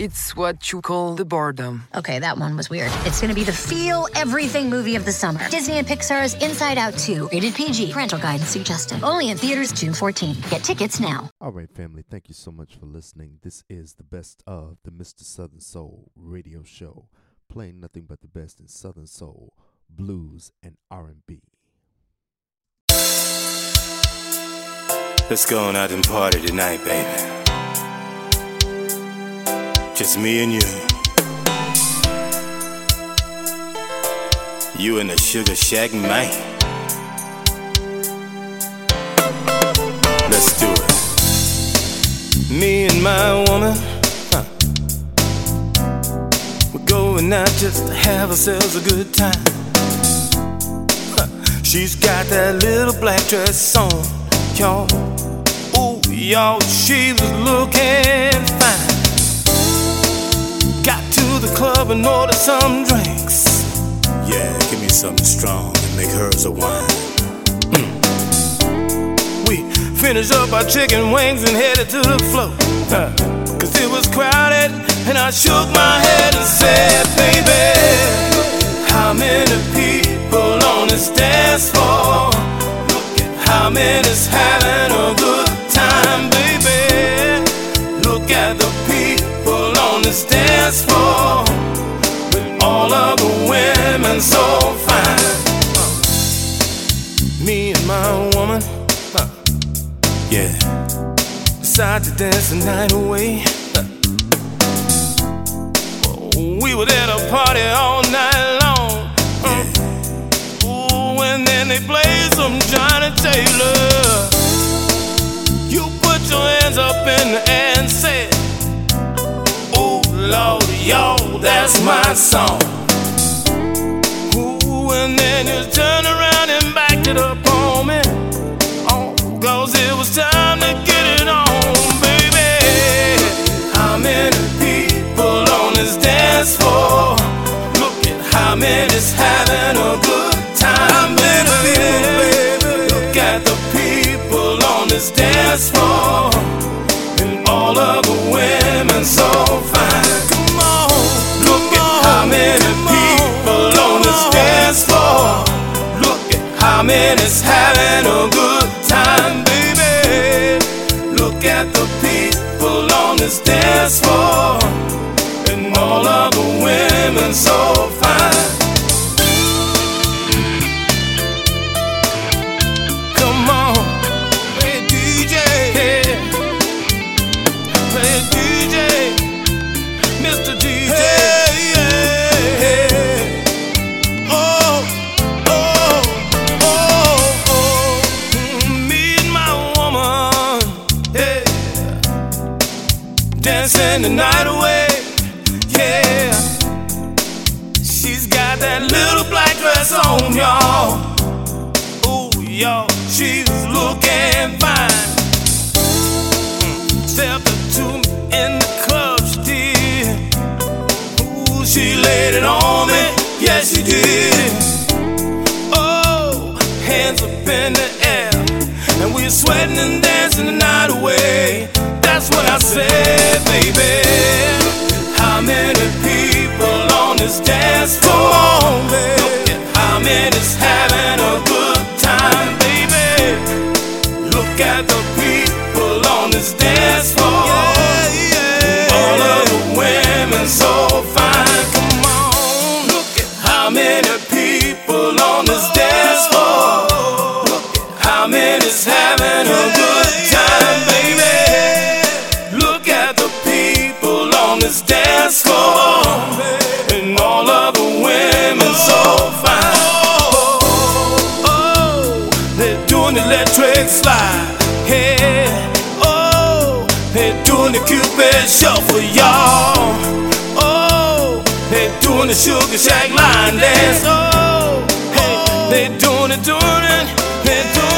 it's what you call the boredom. Okay, that one was weird. It's gonna be the feel everything movie of the summer. Disney and Pixar's Inside Out 2, rated PG, parental guidance suggested. Only in theaters June 14th. Get tickets now. All right, family, thank you so much for listening. This is the best of the Mr. Southern Soul radio show, playing nothing but the best in Southern Soul, blues, and R&B. Let's go on out and party tonight, baby. Just me and you. You and the Sugar Shack, man. Let's do it. Me and my woman, huh. We're going out just to have ourselves a good time. Huh. She's got that little black dress on, y'all y'all, she was looking fine. The club and ordered some drinks. Yeah, give me something strong and make hers a wine. Mm. We finished up our chicken wings and headed to the floor. Cause it was crowded, and I shook my head and said, Baby, how many people on this dance floor? Look at how many's having a good time, baby. Women so fine. Me and my woman, uh, yeah. Decided to dance the night away. Uh, we were there to party all night long. Yeah. Ooh, and then they played some Johnnie Taylor You put your hands up in the air and say, Oh Lord, yo, that's my song. And then you turn around and back it up on me. Oh, cause it was time to get it on, baby. How many people on this dance floor? Look at how many's having a good time, baby. Look at the people on this dance floor, and all of the women so fine. How many's having a good time, baby. Look at the people on this dance floor, and all of the women so fine. The night away. Yeah, she's got that little black dress on, y'all. Ooh, y'all, she's looking fine. Stepped up to me in the club, she did. Ooh, she laid it on me, yeah, she did. Oh, hands up in the air, and we're sweating and dancing the night away that's what I said, baby. How many people on this dance floor? Look at how many's having a good time, baby. Look at the people on this dance floor. Slide. Hey, oh, they're doing the Cupid shuffle, for y'all. Oh, they're doing the Sugar Shack line dance. Oh, hey, they're doing it, doing it, they're doing it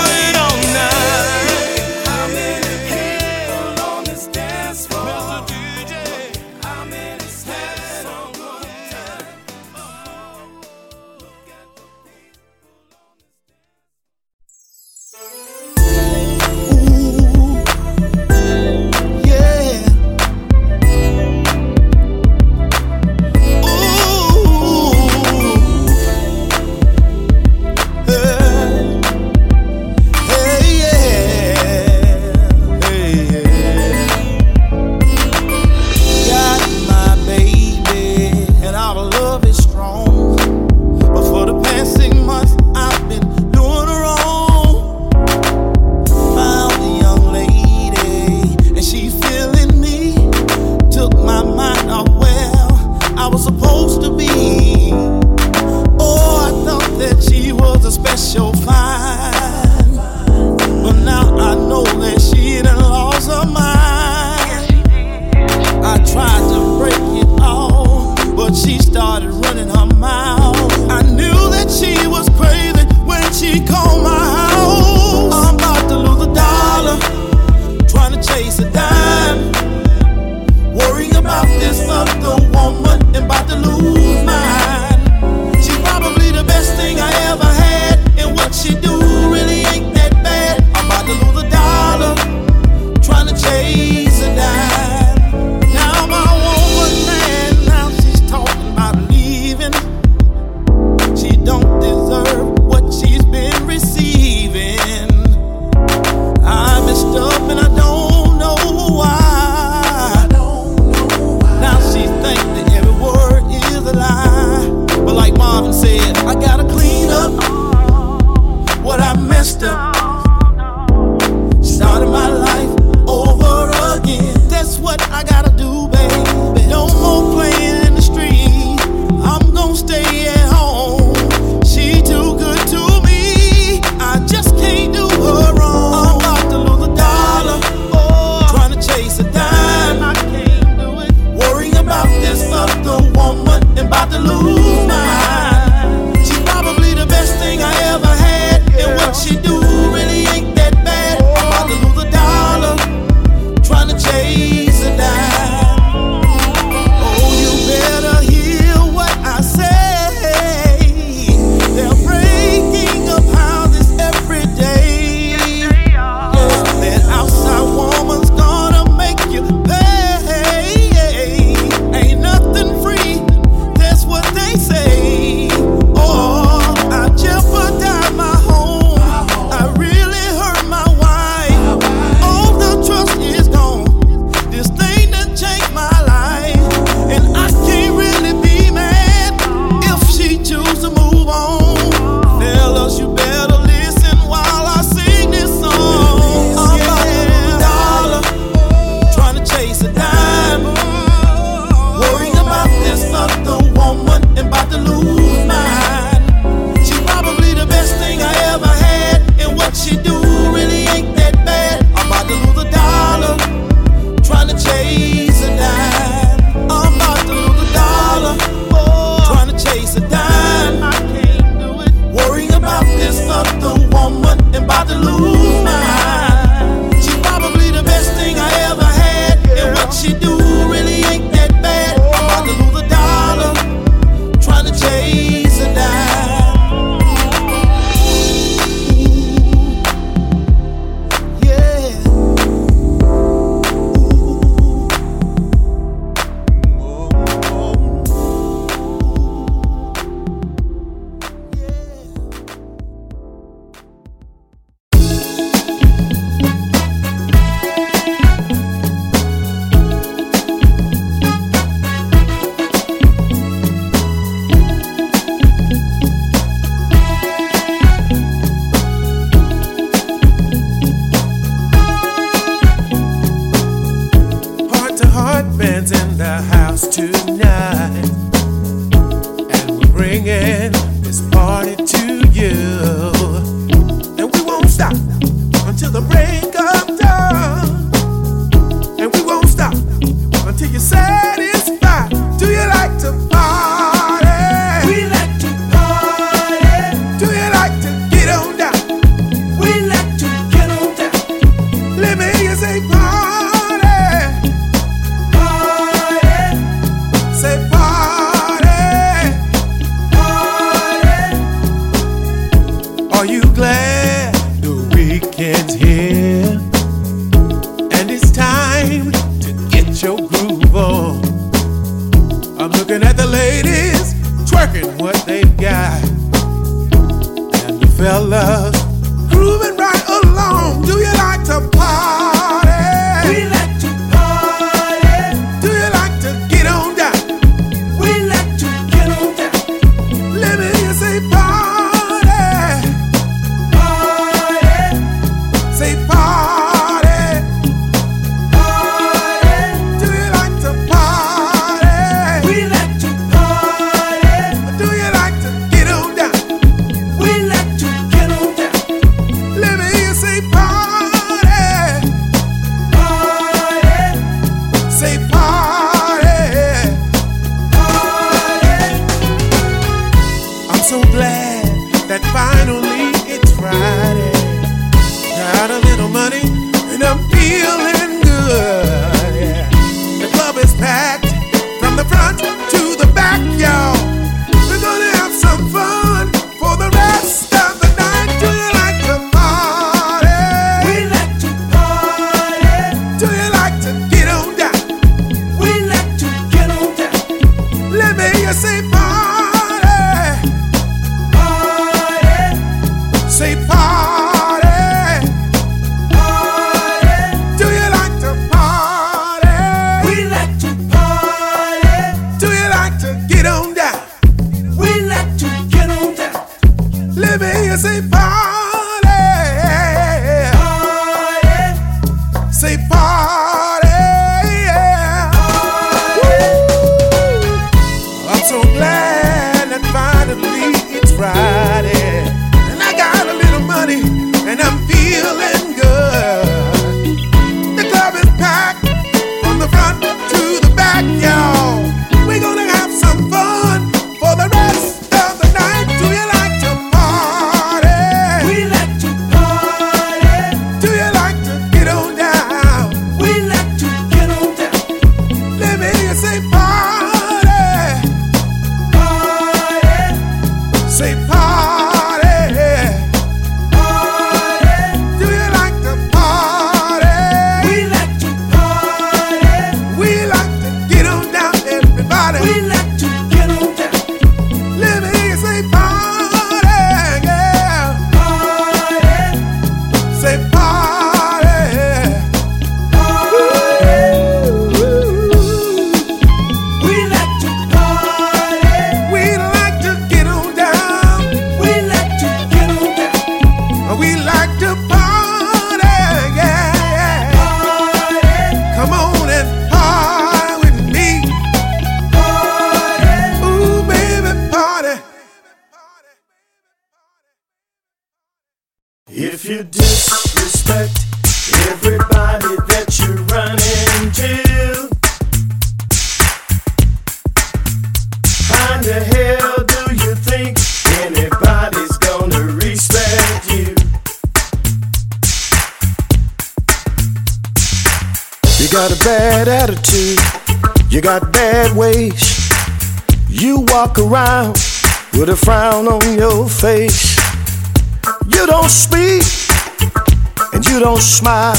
smile.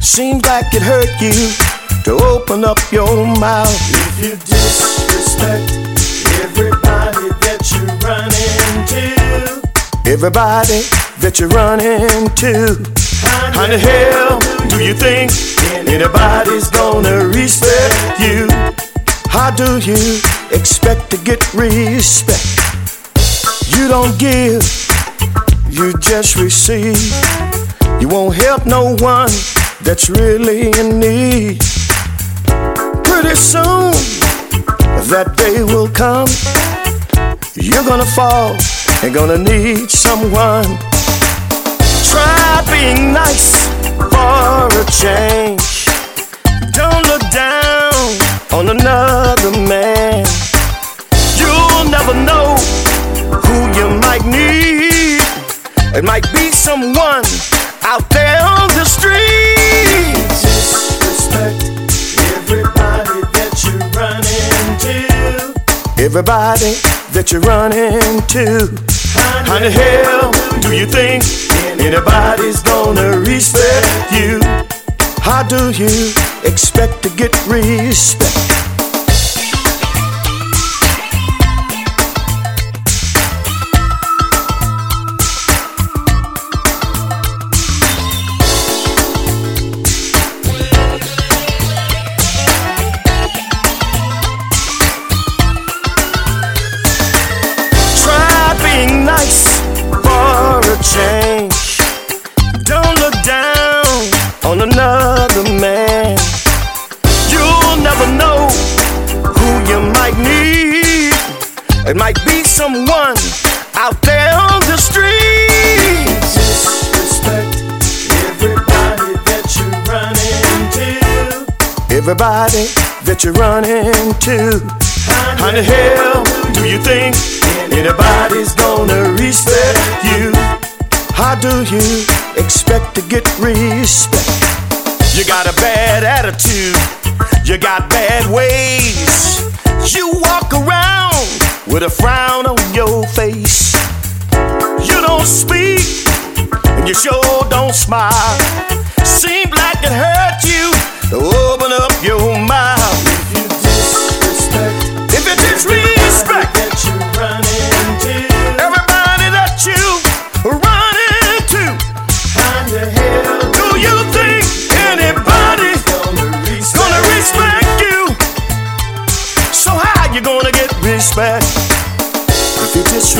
Seems like it hurt you to open up your mouth. If you disrespect everybody that you run into, everybody that you run into, how the hell do you think anybody's gonna respect you? How do you expect to get respect? You don't give, you just receive. You won't help no one that's really in need. Pretty soon, that day will come. You're gonna fall and gonna need someone. Try being nice for a change. Don't look down on another man. You'll never know who you might need. It might be someone out there on the street. Disrespect everybody that you run into. Everybody that you run into. How the hell do you think anybody's gonna respect you? How do you expect to get respect? It might be someone out there on the street. Disrespect everybody that you run into. Everybody that you run into. How the hell do you think anybody's gonna respect you? How do you expect to get respect. You got a bad attitude, you got bad ways. You walk around with a frown on your face. You don't speak, and you sure don't smile. Seems like it hurts you to open up your mind.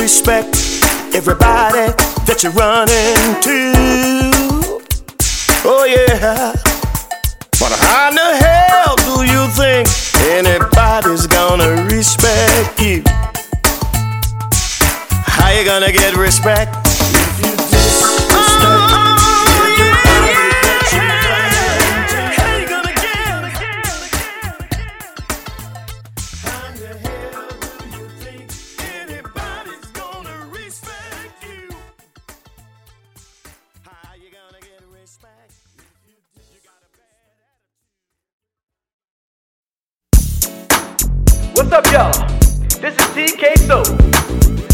disrespect everybody that you run into. Oh, yeah. But how in the hell do you think anybody's gonna respect you? How you gonna get respect? What's up, y'all? This is TK Soul.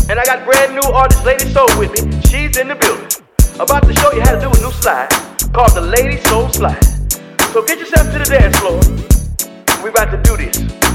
And I got brand new artist Lady Soul with me. She's in the building. About to show you how to do a new slide called the Lady Soul Slide. So get yourself to the dance floor. We're about to do this.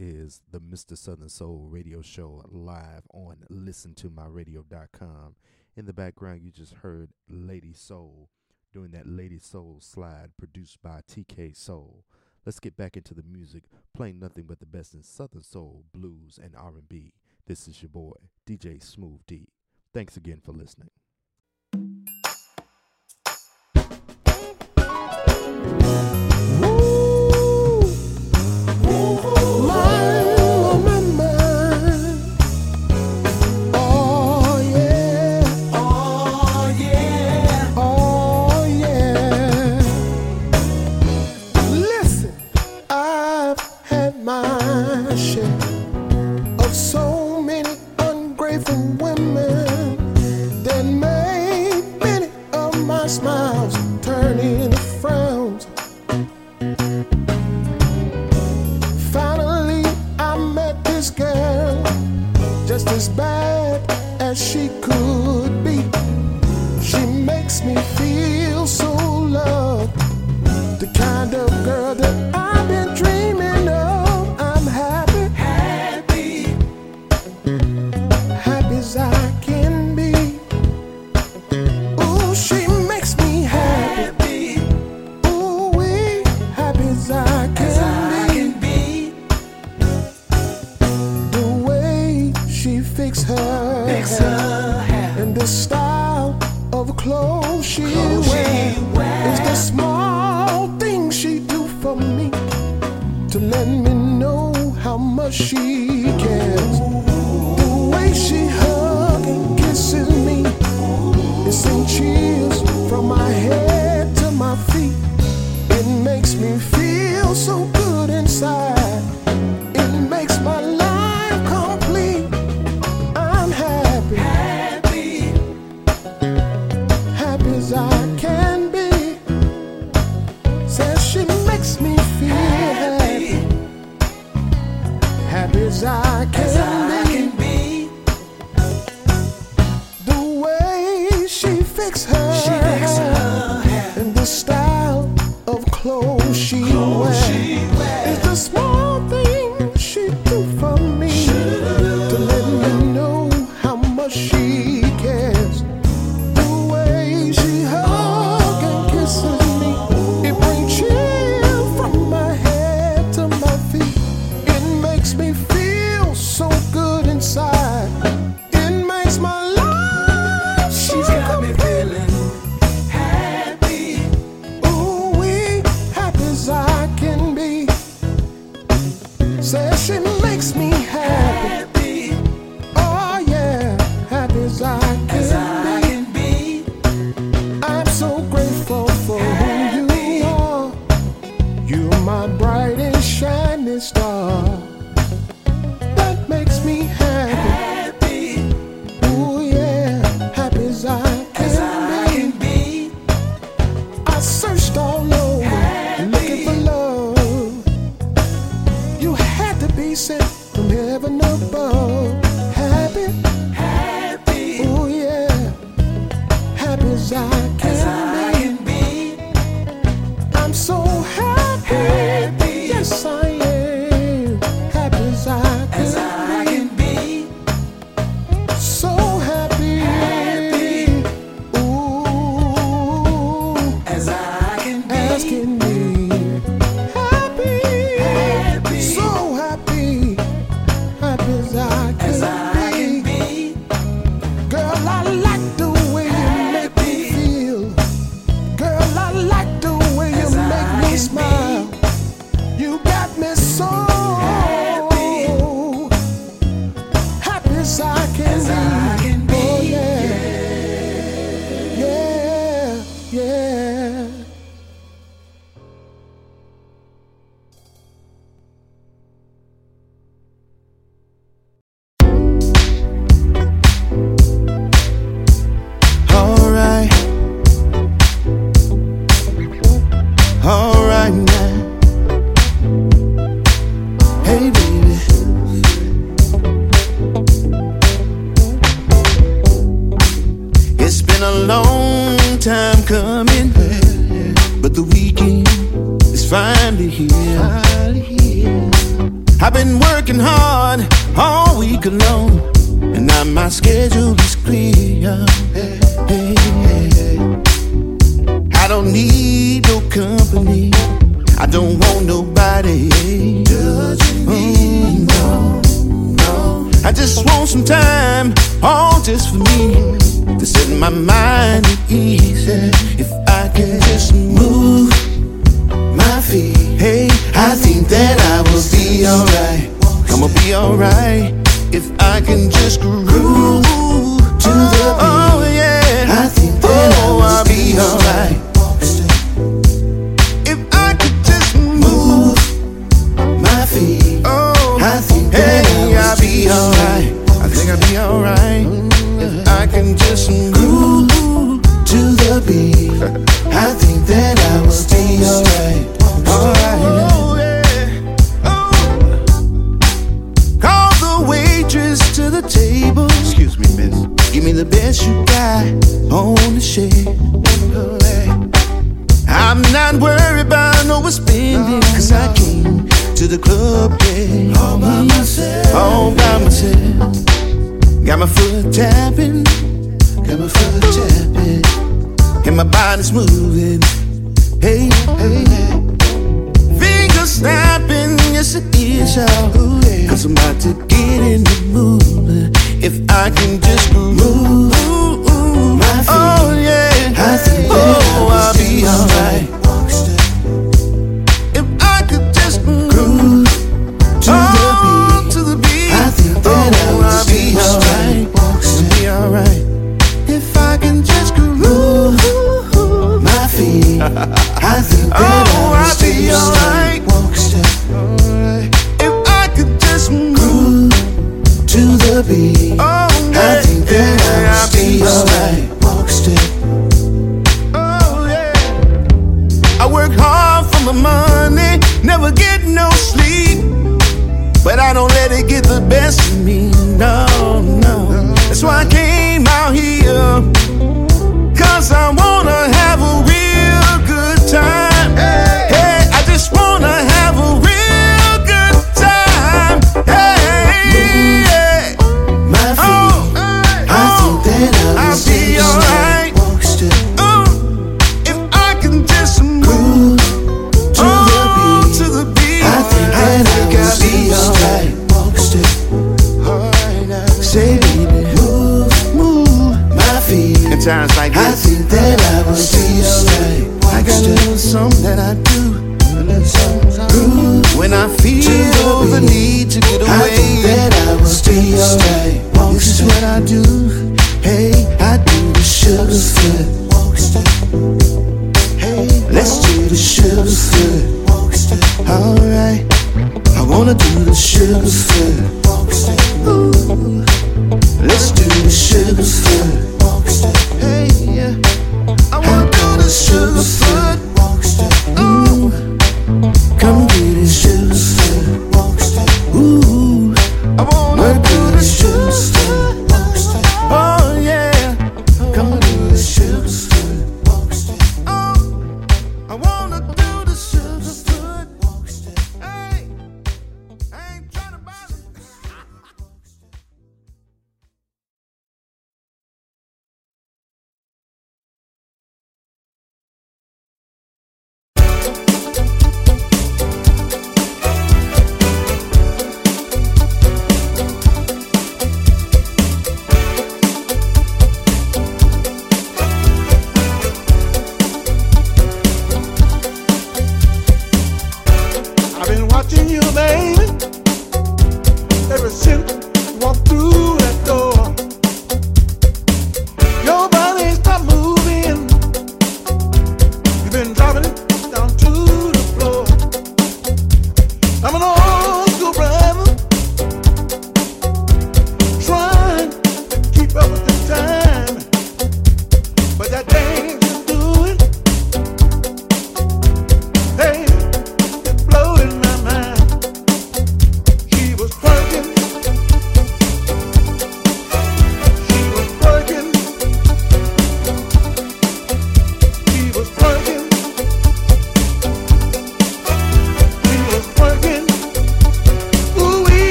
Is the Mr. Southern Soul radio show live on listentomyradio.com. In the background, you just heard Lady Soul doing that Lady Soul slide produced by TK Soul. Let's get back into the music, playing nothing but the best in Southern Soul, blues, and R&B. This is your boy, DJ Smooth D. Thanks again for listening. Long time coming, but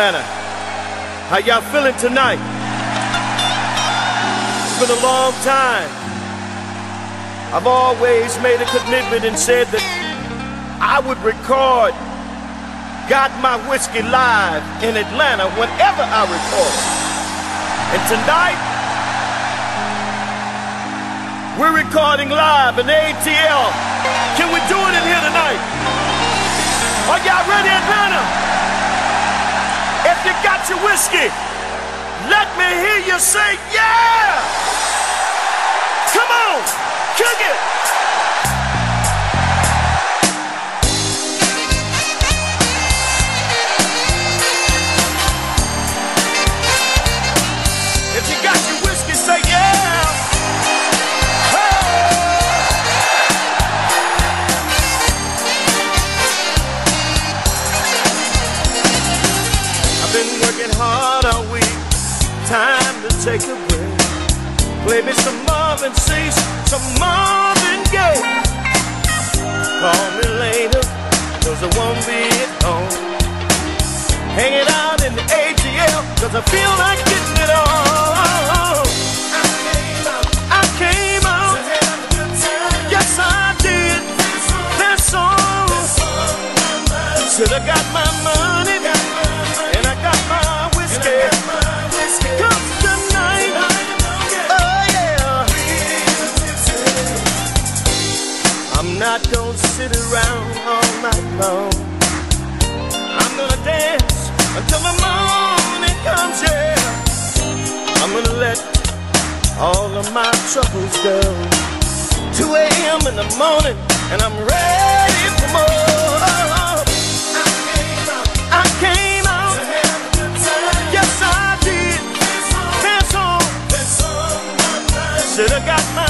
Atlanta. How y'all feeling tonight? It's been a long time. I've always made a commitment and said that I would record Got My Whiskey live in Atlanta whenever I record. And tonight, we're recording live in ATL. Can we do it in here tonight? Are y'all ready, Atlanta? Your whiskey, let me hear you say, yeah! Come on, kick it! Time to take a break. Play me some Marvin Sease, some Marvin Gaye. Call me later, cause I won't be at home. Hanging out in the ATL, cause I feel like getting it on. I came out, yes I did. This song, should've got my money, not gonna sit around all night long. I'm gonna dance until the morning comes, yeah. I'm gonna let all of my troubles go. 2 a.m. in the morning, and I'm ready for more. I came out, yes I did. On, should've got my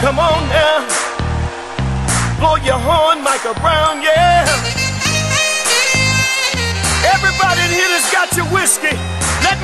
Come on now. Blow your horn, Michael Brown, yeah. Everybody in here that's got your whiskey, let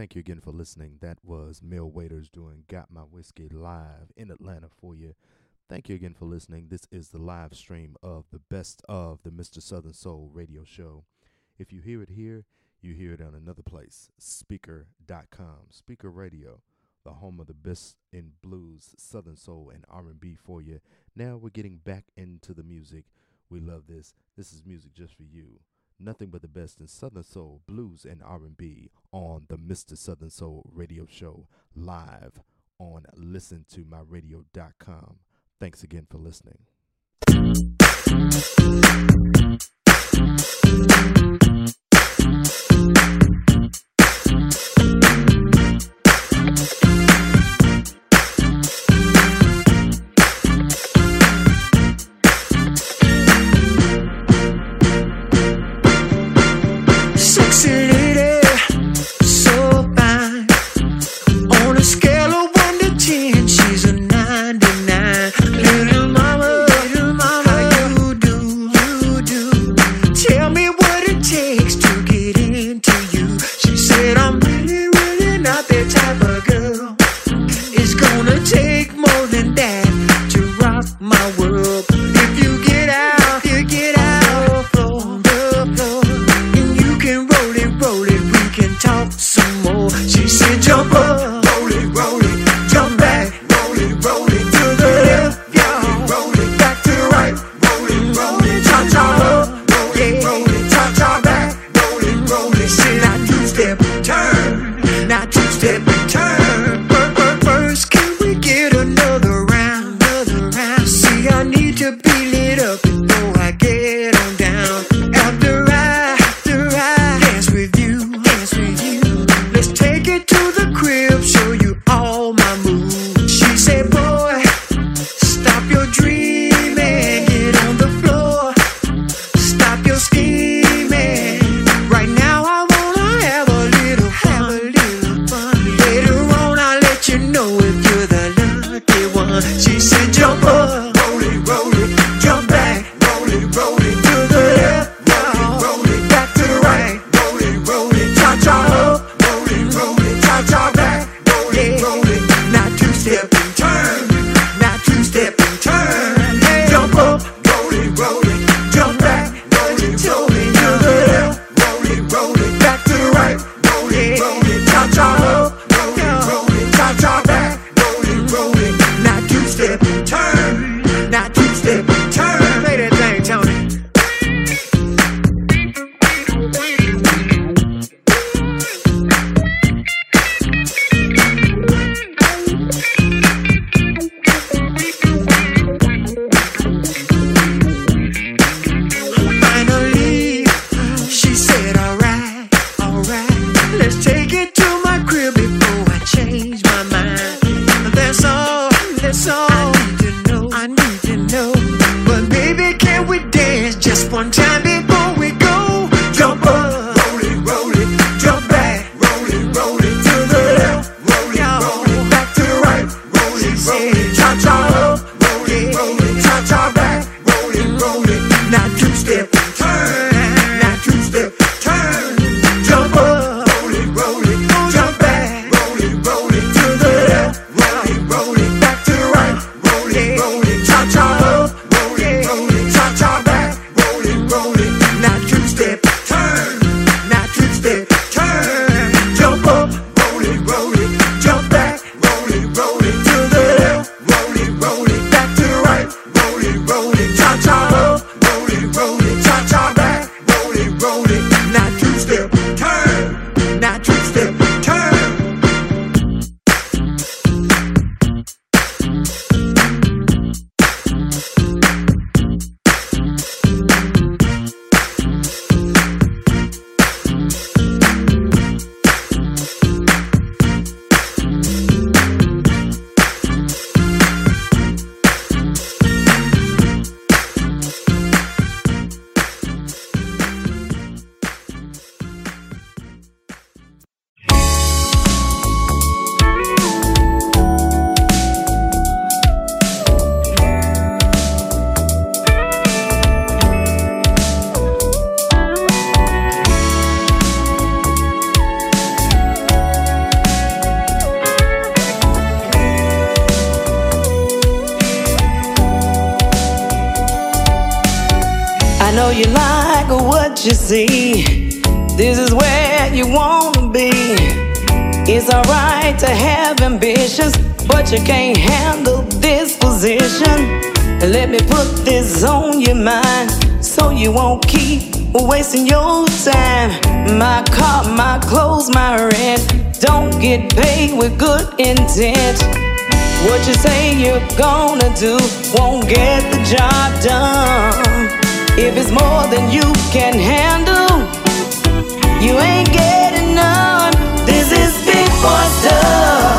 thank you again for listening. That was Mel Waiters doing Got My Whiskey live in Atlanta for you. Thank you again for listening. This is the live stream of the best of the Mr. Southern Soul radio show. If you hear it here, you hear it on another place, Spreaker.com. Spreaker Radio, the home of the best in blues, Southern Soul, and R&B for you. Now we're getting back into the music. We love this. This is music just for you nothing but the best in Southern Soul, blues, and R&B on the Mr. Southern Soul radio show live on listentomyradio.com. Thanks again for listening. Get paid with good intent. What you say you're gonna do won't get the job done. If it's more than you can handle, you ain't getting none. This is big boy stuff.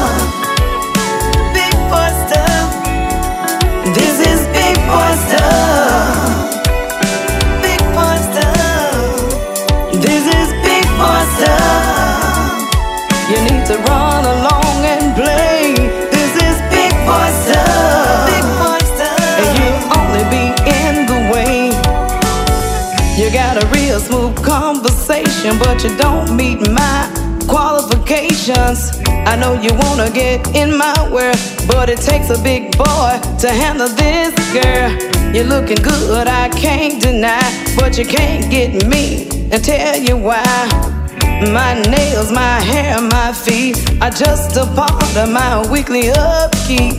To run along and play. This is big boy stuff. Big boy stuff. And you'll only be in the way. You got a real smooth conversation, but you don't meet my qualifications. I know you wanna get in my world, but it takes a big boy to handle this girl. You're looking good, I can't deny, but you can't get me and tell you why. My nails, my hair, my feet are just a part of my weekly upkeep.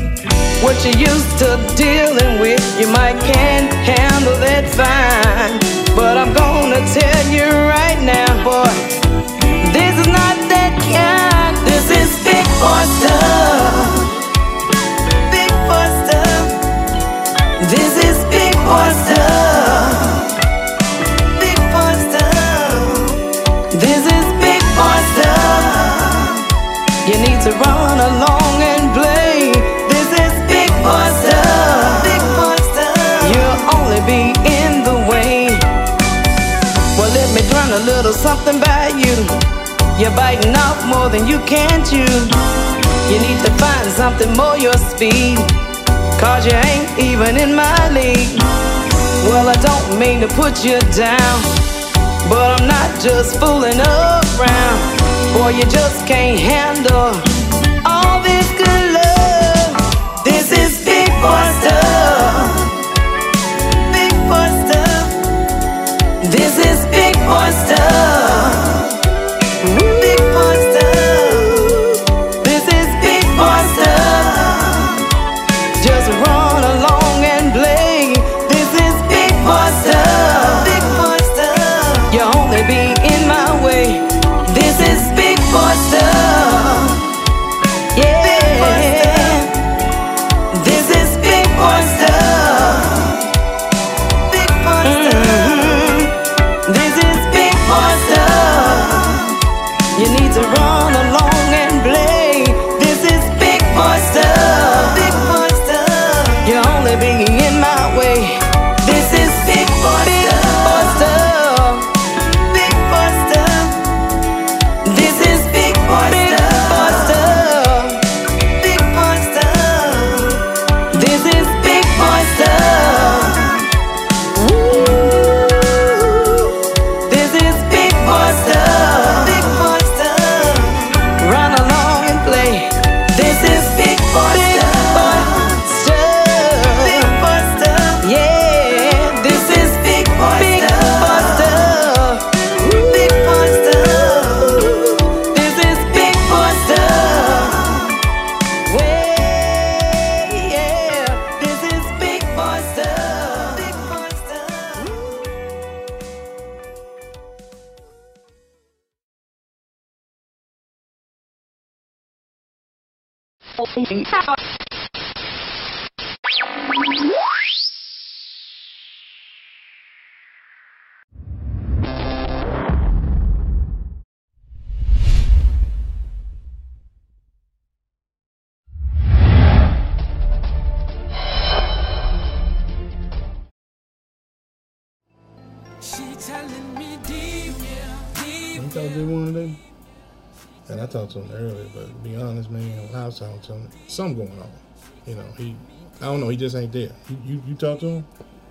What you used to dealing with, you might can't handle that fine. But I'm gonna tell you right now, boy, this is not that kind. This is big boy stuff. Big boy stuff. This is big boy stuff. Need to run along and play. This is big boy stuff. Big boy stuff. You'll only be in the way. Well, let me run a little something by you. You're biting off more than you can chew. You need to find something more your speed. Cause you ain't even in my league. Well, I don't mean to put you down. But I'm not just fooling around. Boy, you just can't handle all this good love. This is big boy stuff. Talked to him earlier, but to be honest, man, when I was talking to him, something going on. You know, he, I don't know, he just ain't there. You, you, you talked to him?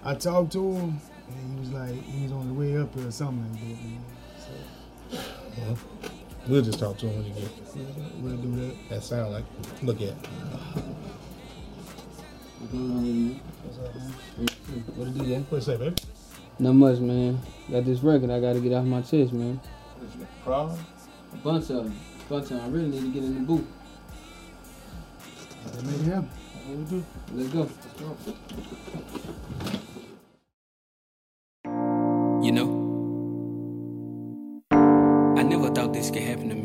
I talked to him, and he was like, he was on the way up here or something like that, man. So, Well, we'll just talk to him when you get. we'll do that. That sound like, look at. What's up, man? What it do, Jay? What you say, baby? Not much, man. Got this record I gotta get off my chest, man. Problem? A bunch of them. A bunch of them. I really need to get in the booth. That make it happen. What we do? Let's go. You know, I never thought this could happen to me.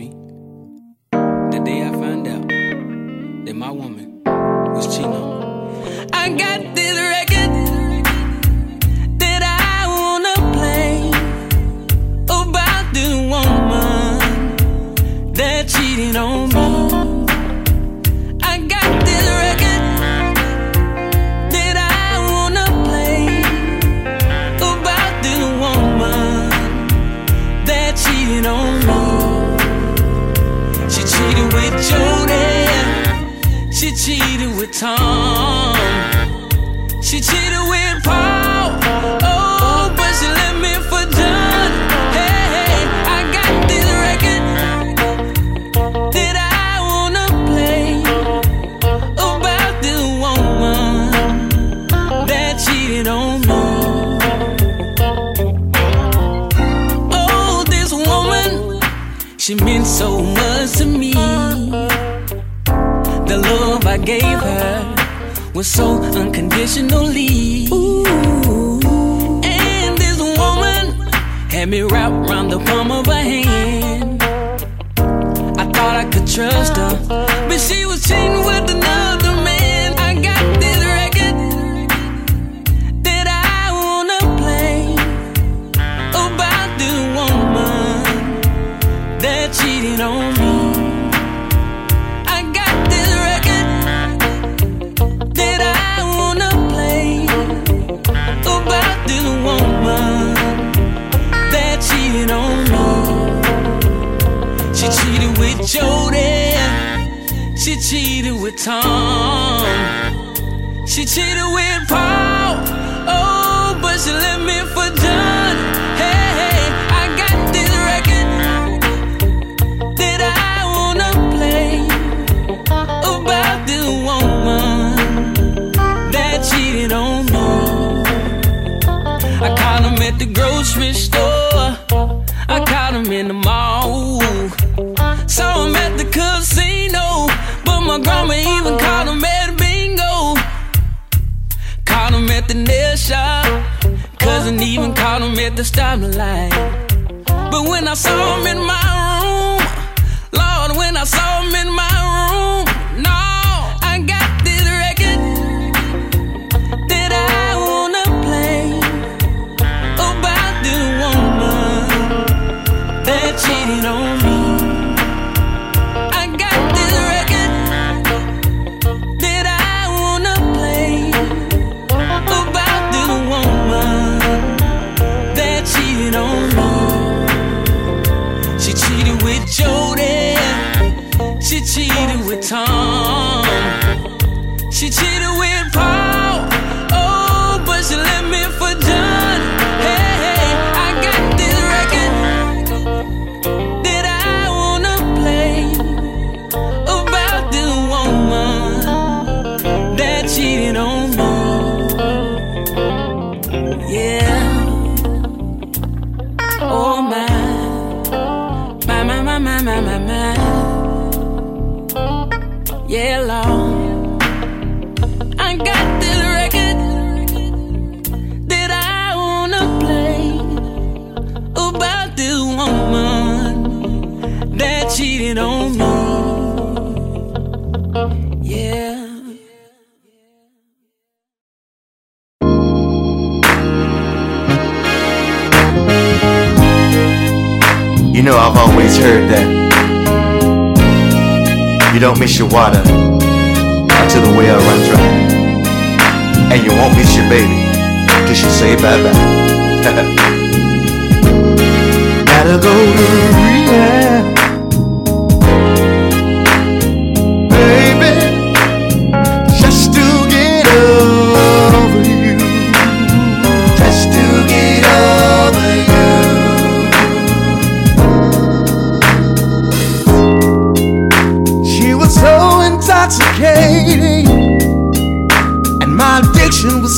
At the grocery store. I caught him in the mall. Saw him at the casino. But my grandma even caught him at bingo. Caught him at the nail shop. Cousin even caught him at the stoplight. But when I saw him in my room, Lord, when I saw him in my cheated know I've always heard that you don't miss your water until the well run dry. And you won't miss your baby till she say bye bye. Gotta go to rehab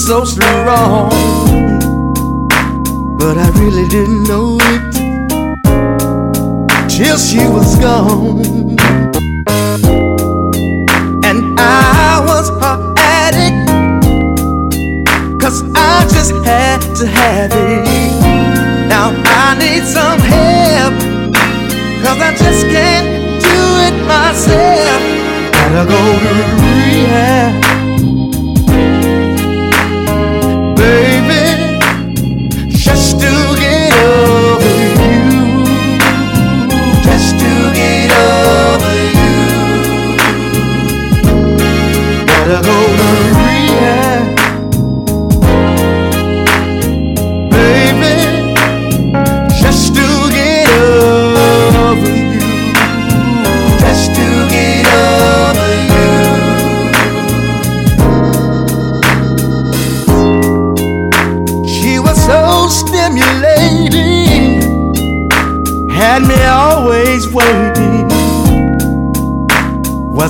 so strong. But I really didn't know it till she was gone. And I was her addict, cause I just had to have it. Now I need some help, cause I just can't do it myself. Gotta go to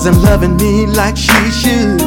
wasn't loving me like she should.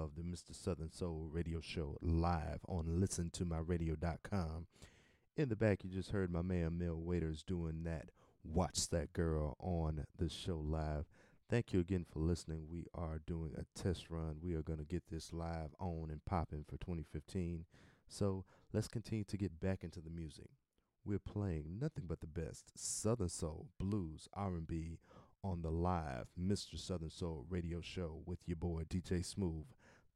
of the Mr. Southern Soul Radio Show live on listentomyradio.com. In the back, you just heard my man Mel Waiters doing that Watch That Girl on the show live. Thank you again for listening. We are doing a test run. We are going to get this live on and popping for 2015. So let's continue to get back into the music. We're playing nothing but the best Southern Soul, Blues, R&B on the live Mr. Southern Soul radio show with your boy DJ Smooth.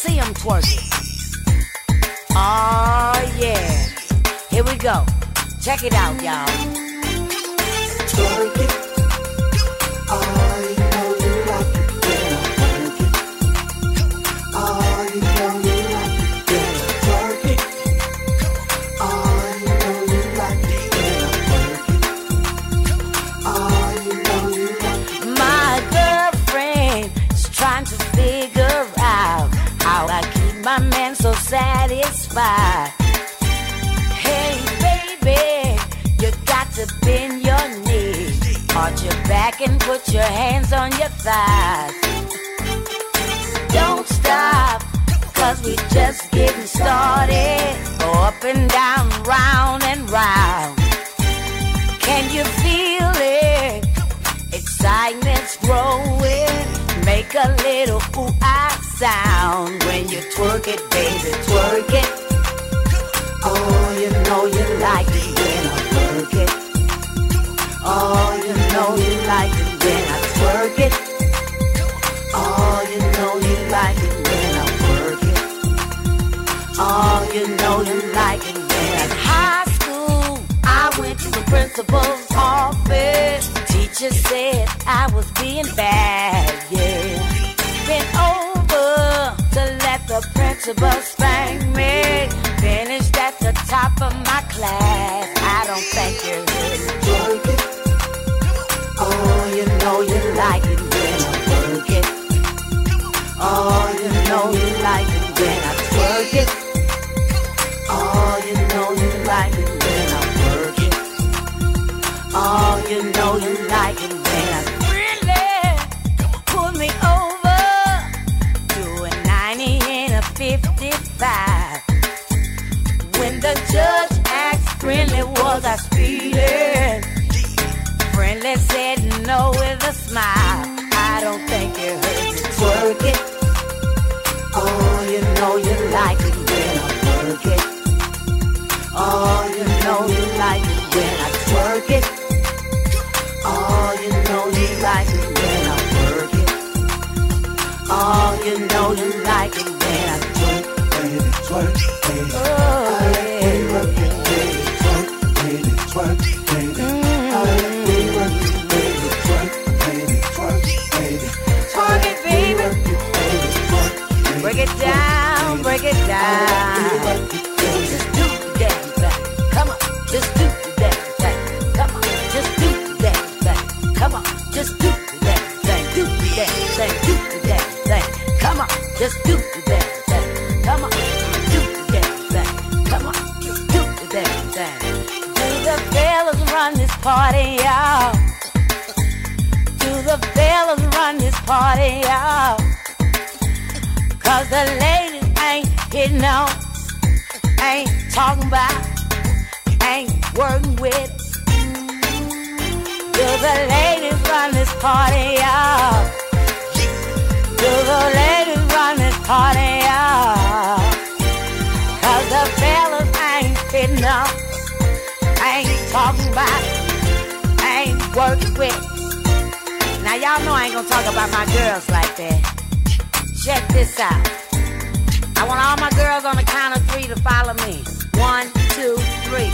See them twerk. Oh, yeah. Here we go. Check it out, y'all. Satisfied. Hey, baby, you got to bend your knees, arch your back, and put your hands on your thighs. Don't stop, cause we just getting started. Go up and down, round and round. Can you feel it? Excitement's growing. Make a little ooh ah sound when you twerk it, baby, twerk it. Oh, you know you like it when I twerk it. Oh, you know you like it when I twerk it. Oh, you know you like it when I twerk it. Oh, you know you like it when I high school. I went to the principal's office. Teacher said I was being bad, yeah. To oh, let the principal spanked me. Finished at the top of my class. I don't think you heard me it. Oh, you know you like it when I work it. Oh, you know you like it when I twerk it. Oh, you know you like it when I work it. Oh, you know you like it judge asked friendly, was I speeding? Friendly said no with a smile. I don't think you heard me twerk it. Oh, you know you like it when I work it. Oh, you know you like it when I twerk it. Oh, you know you like it when I work it. Oh, you know you like it when I twerk, baby, oh, twerk, baby. Oh, Just do damn thing. Come on, just do the run this party, y'all? Do the fellas run this party, y'all? Cause the ladies ain't hitting on, ain't talking about, ain't working with. Do the ladies run this party, y'all? Do the ladies run this party, y'all? Cause the fellas ain't hitting ain't talking about, ain't working with. Now y'all know I ain't gonna talk about my girls like that. Check this out. I want all my girls on the count of three to follow me. One, two, three.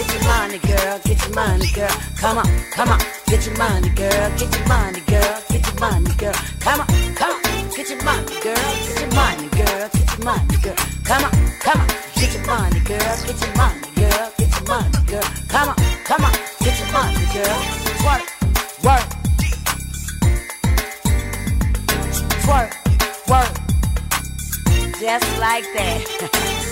Get your money, girl. Get your money, girl. Come on, come on. Get your money, girl. Get your money, girl. Get your money, girl. Come on, come on. Get your money, girl. Get your money, girl. Get your money, girl. Come on, come on. Get your money, girl. Get your money, money, girl. Come on, come on. Get your money, girl. Twerk, work. Twerk, work. Just like that.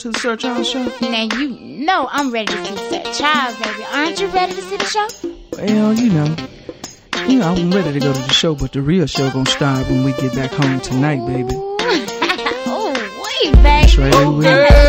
to the Sir Charles show? Now you know I'm ready to see Sir Charles, baby. Aren't you ready to see the show? Well, you know. You know, I'm ready to go to the show, but the real show gonna start when we get back home tonight, baby. oh, wait, baby. That's right,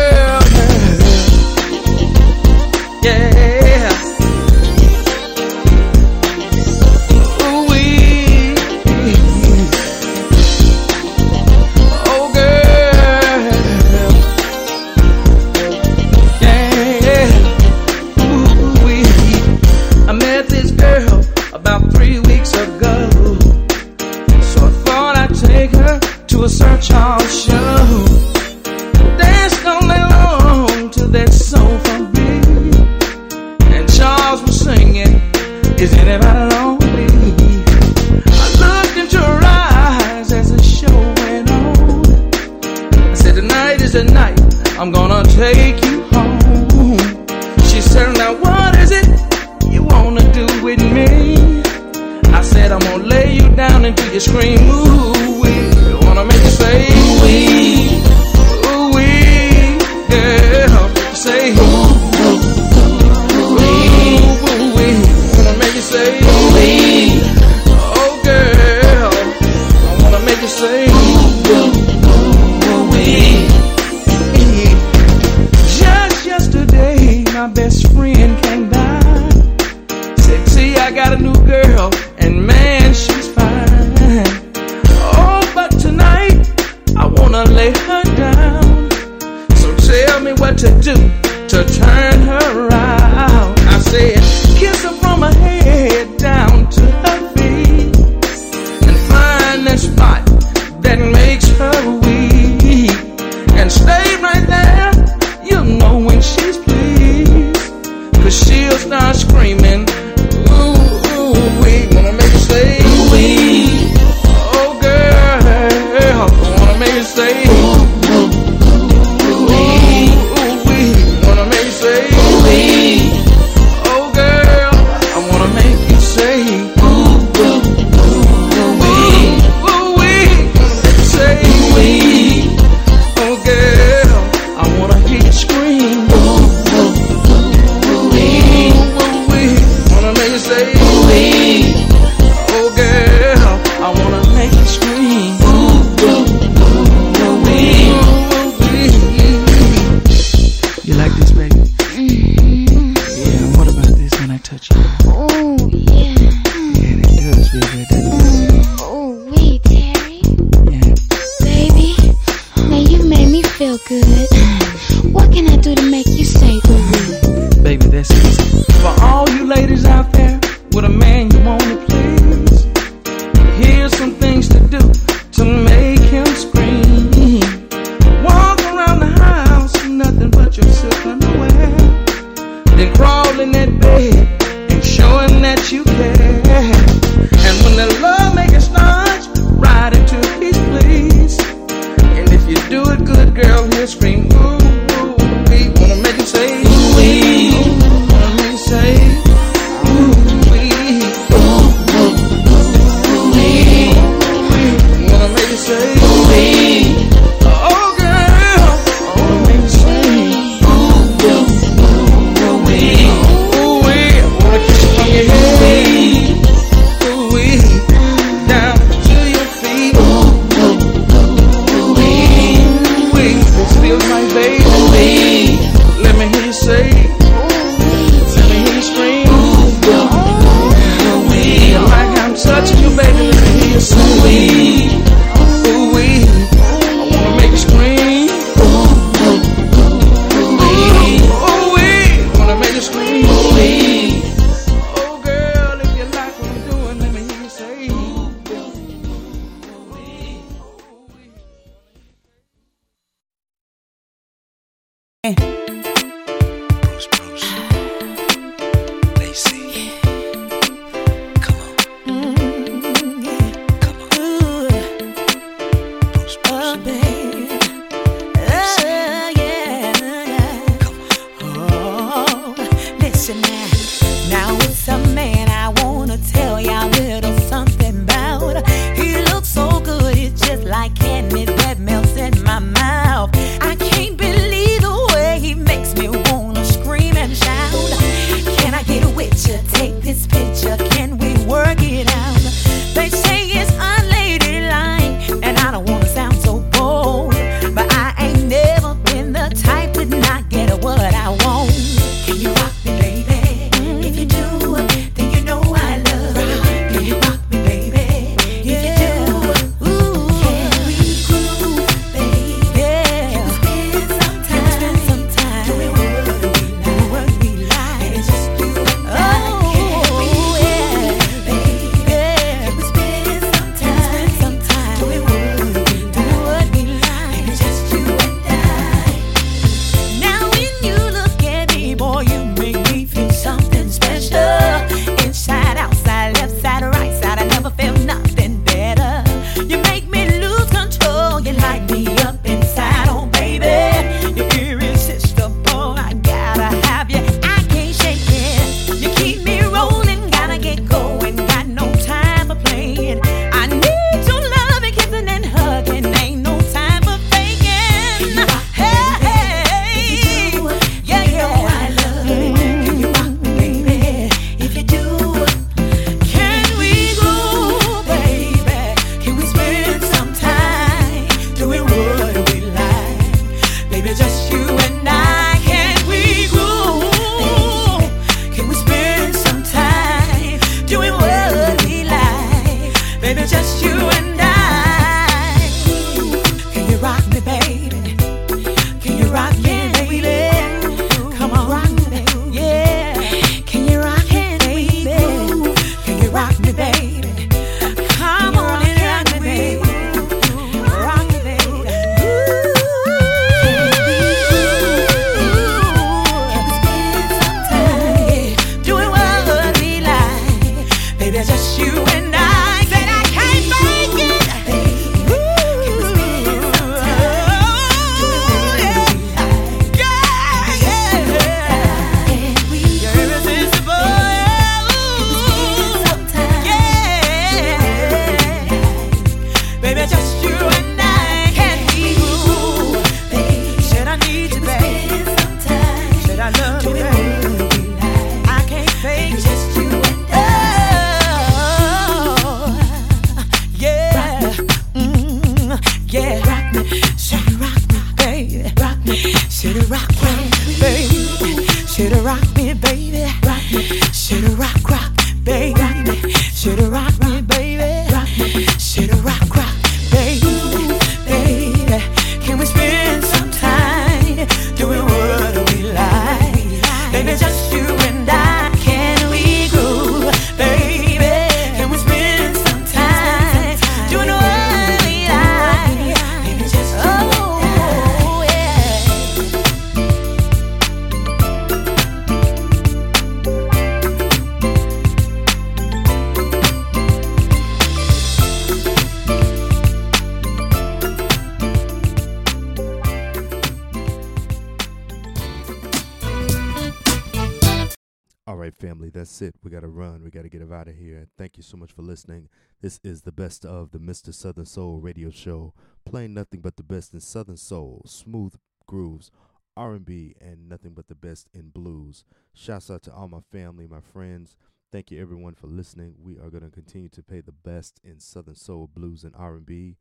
family. That's it. We got to run. We got to get out of here. Thank you so much for listening. This is the best of the Mr. Southern Soul radio show, playing nothing but the best in Southern Soul, smooth grooves, R&B, and nothing but the best in blues. Shouts out to all my family, my friends. Thank you everyone for listening. We are going to continue to play the best in Southern Soul, blues, and R&B.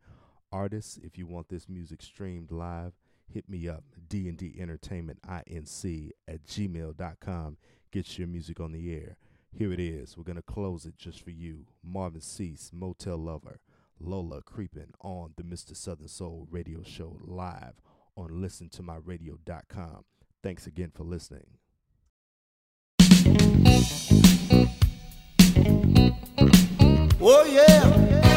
Artists, if you want this music streamed live, hit me up, D&D Entertainment, INC, at gmail.com. Get your music on the air. Here it is. We're going to close it just for you. Marvin Sease, Motel Lover, Lola Creeping on the Mr. Southern Soul radio show live on listentomyradio.com. Thanks again for listening. Oh. Yeah.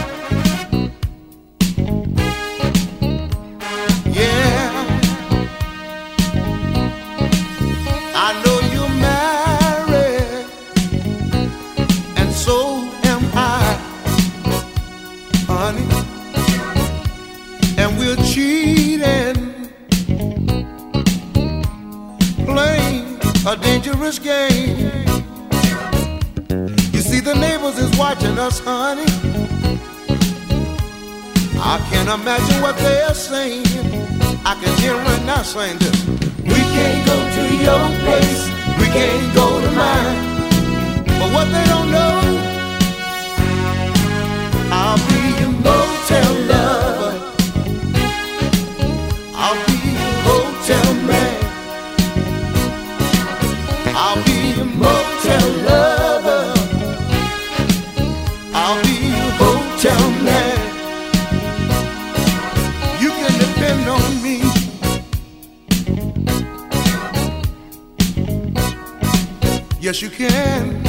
A dangerous game. You see, the neighbors is watching us, honey. I can't imagine what they're saying. I can hear them now saying this. We can't go to your place. We can't go to mine. But what they don't know, I'll be your motel lover. Yes, you can.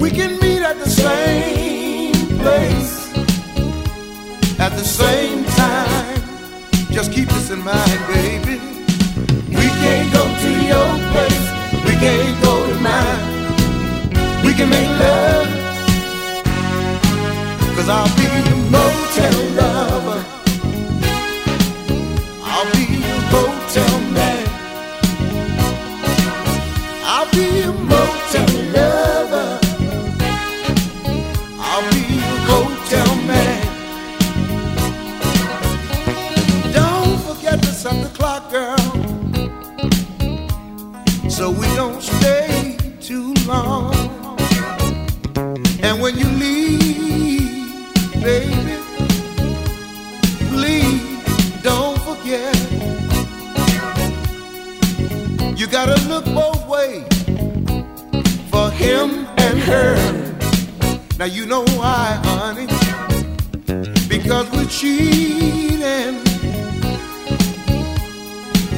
We can meet at the same place at the same time. Just keep this in mind, baby. We can't go to your place. We can't go to mine. We can make love. Cause I'll be your motel gotta look both ways for him and her. Now you know why, honey. Because we're cheating,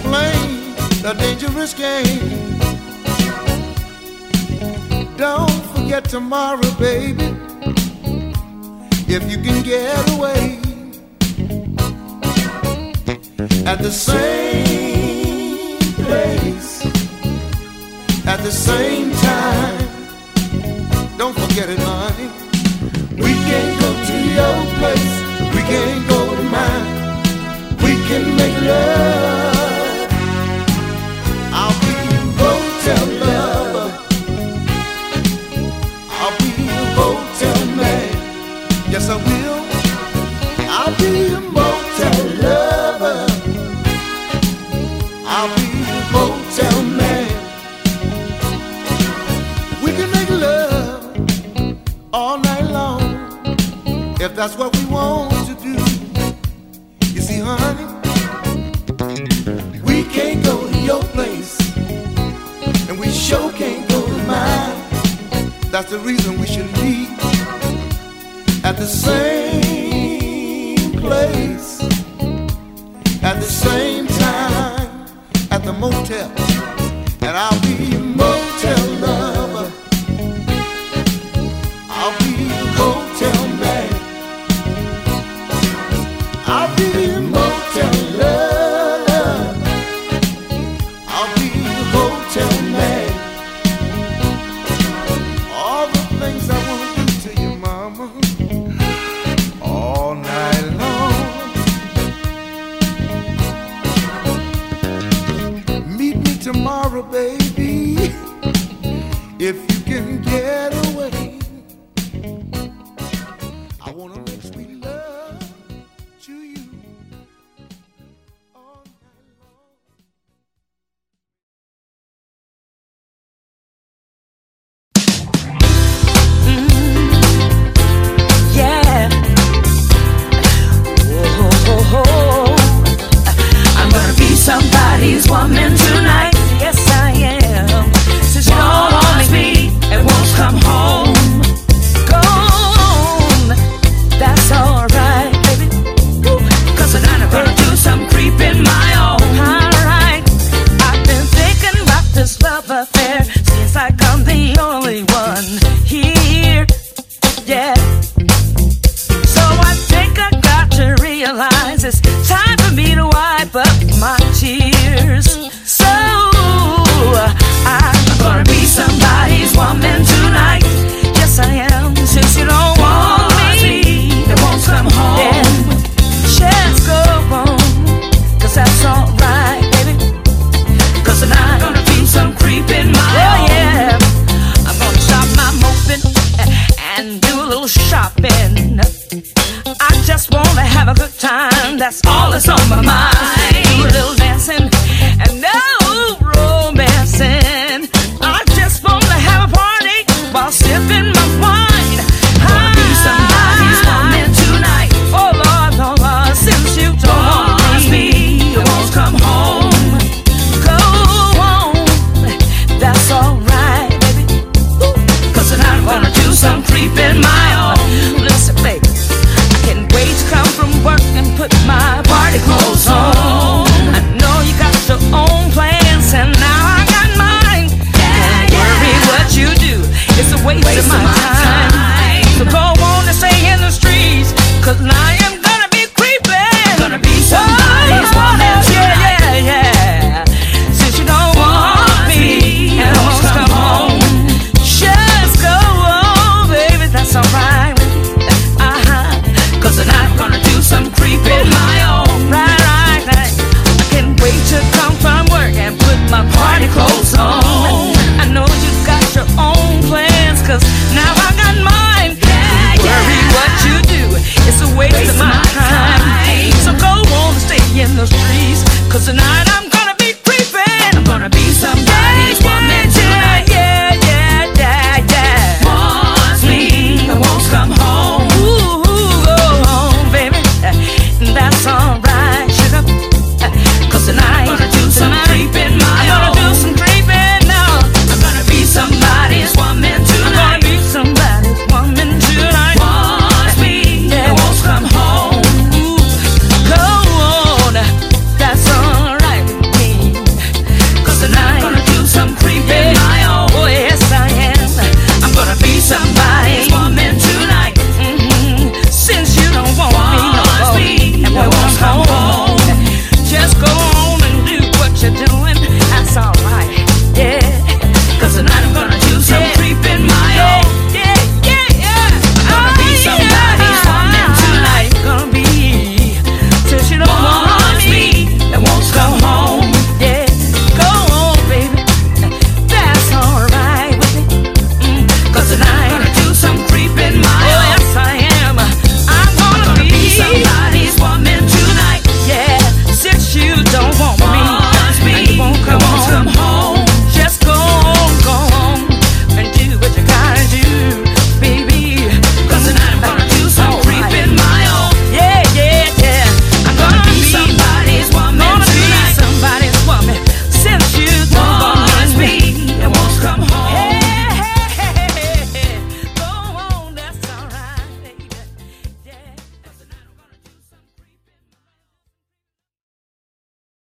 playing a dangerous game. Don't forget tomorrow, baby. If you can get away at the same at the same time. Don't forget it, honey. We can't go to your place. We can't go to mine. We can make love. That's what we want to do. You see, honey, we can't go to your place, and we sure can't go to mine. That's the reason we should meet at the same That's all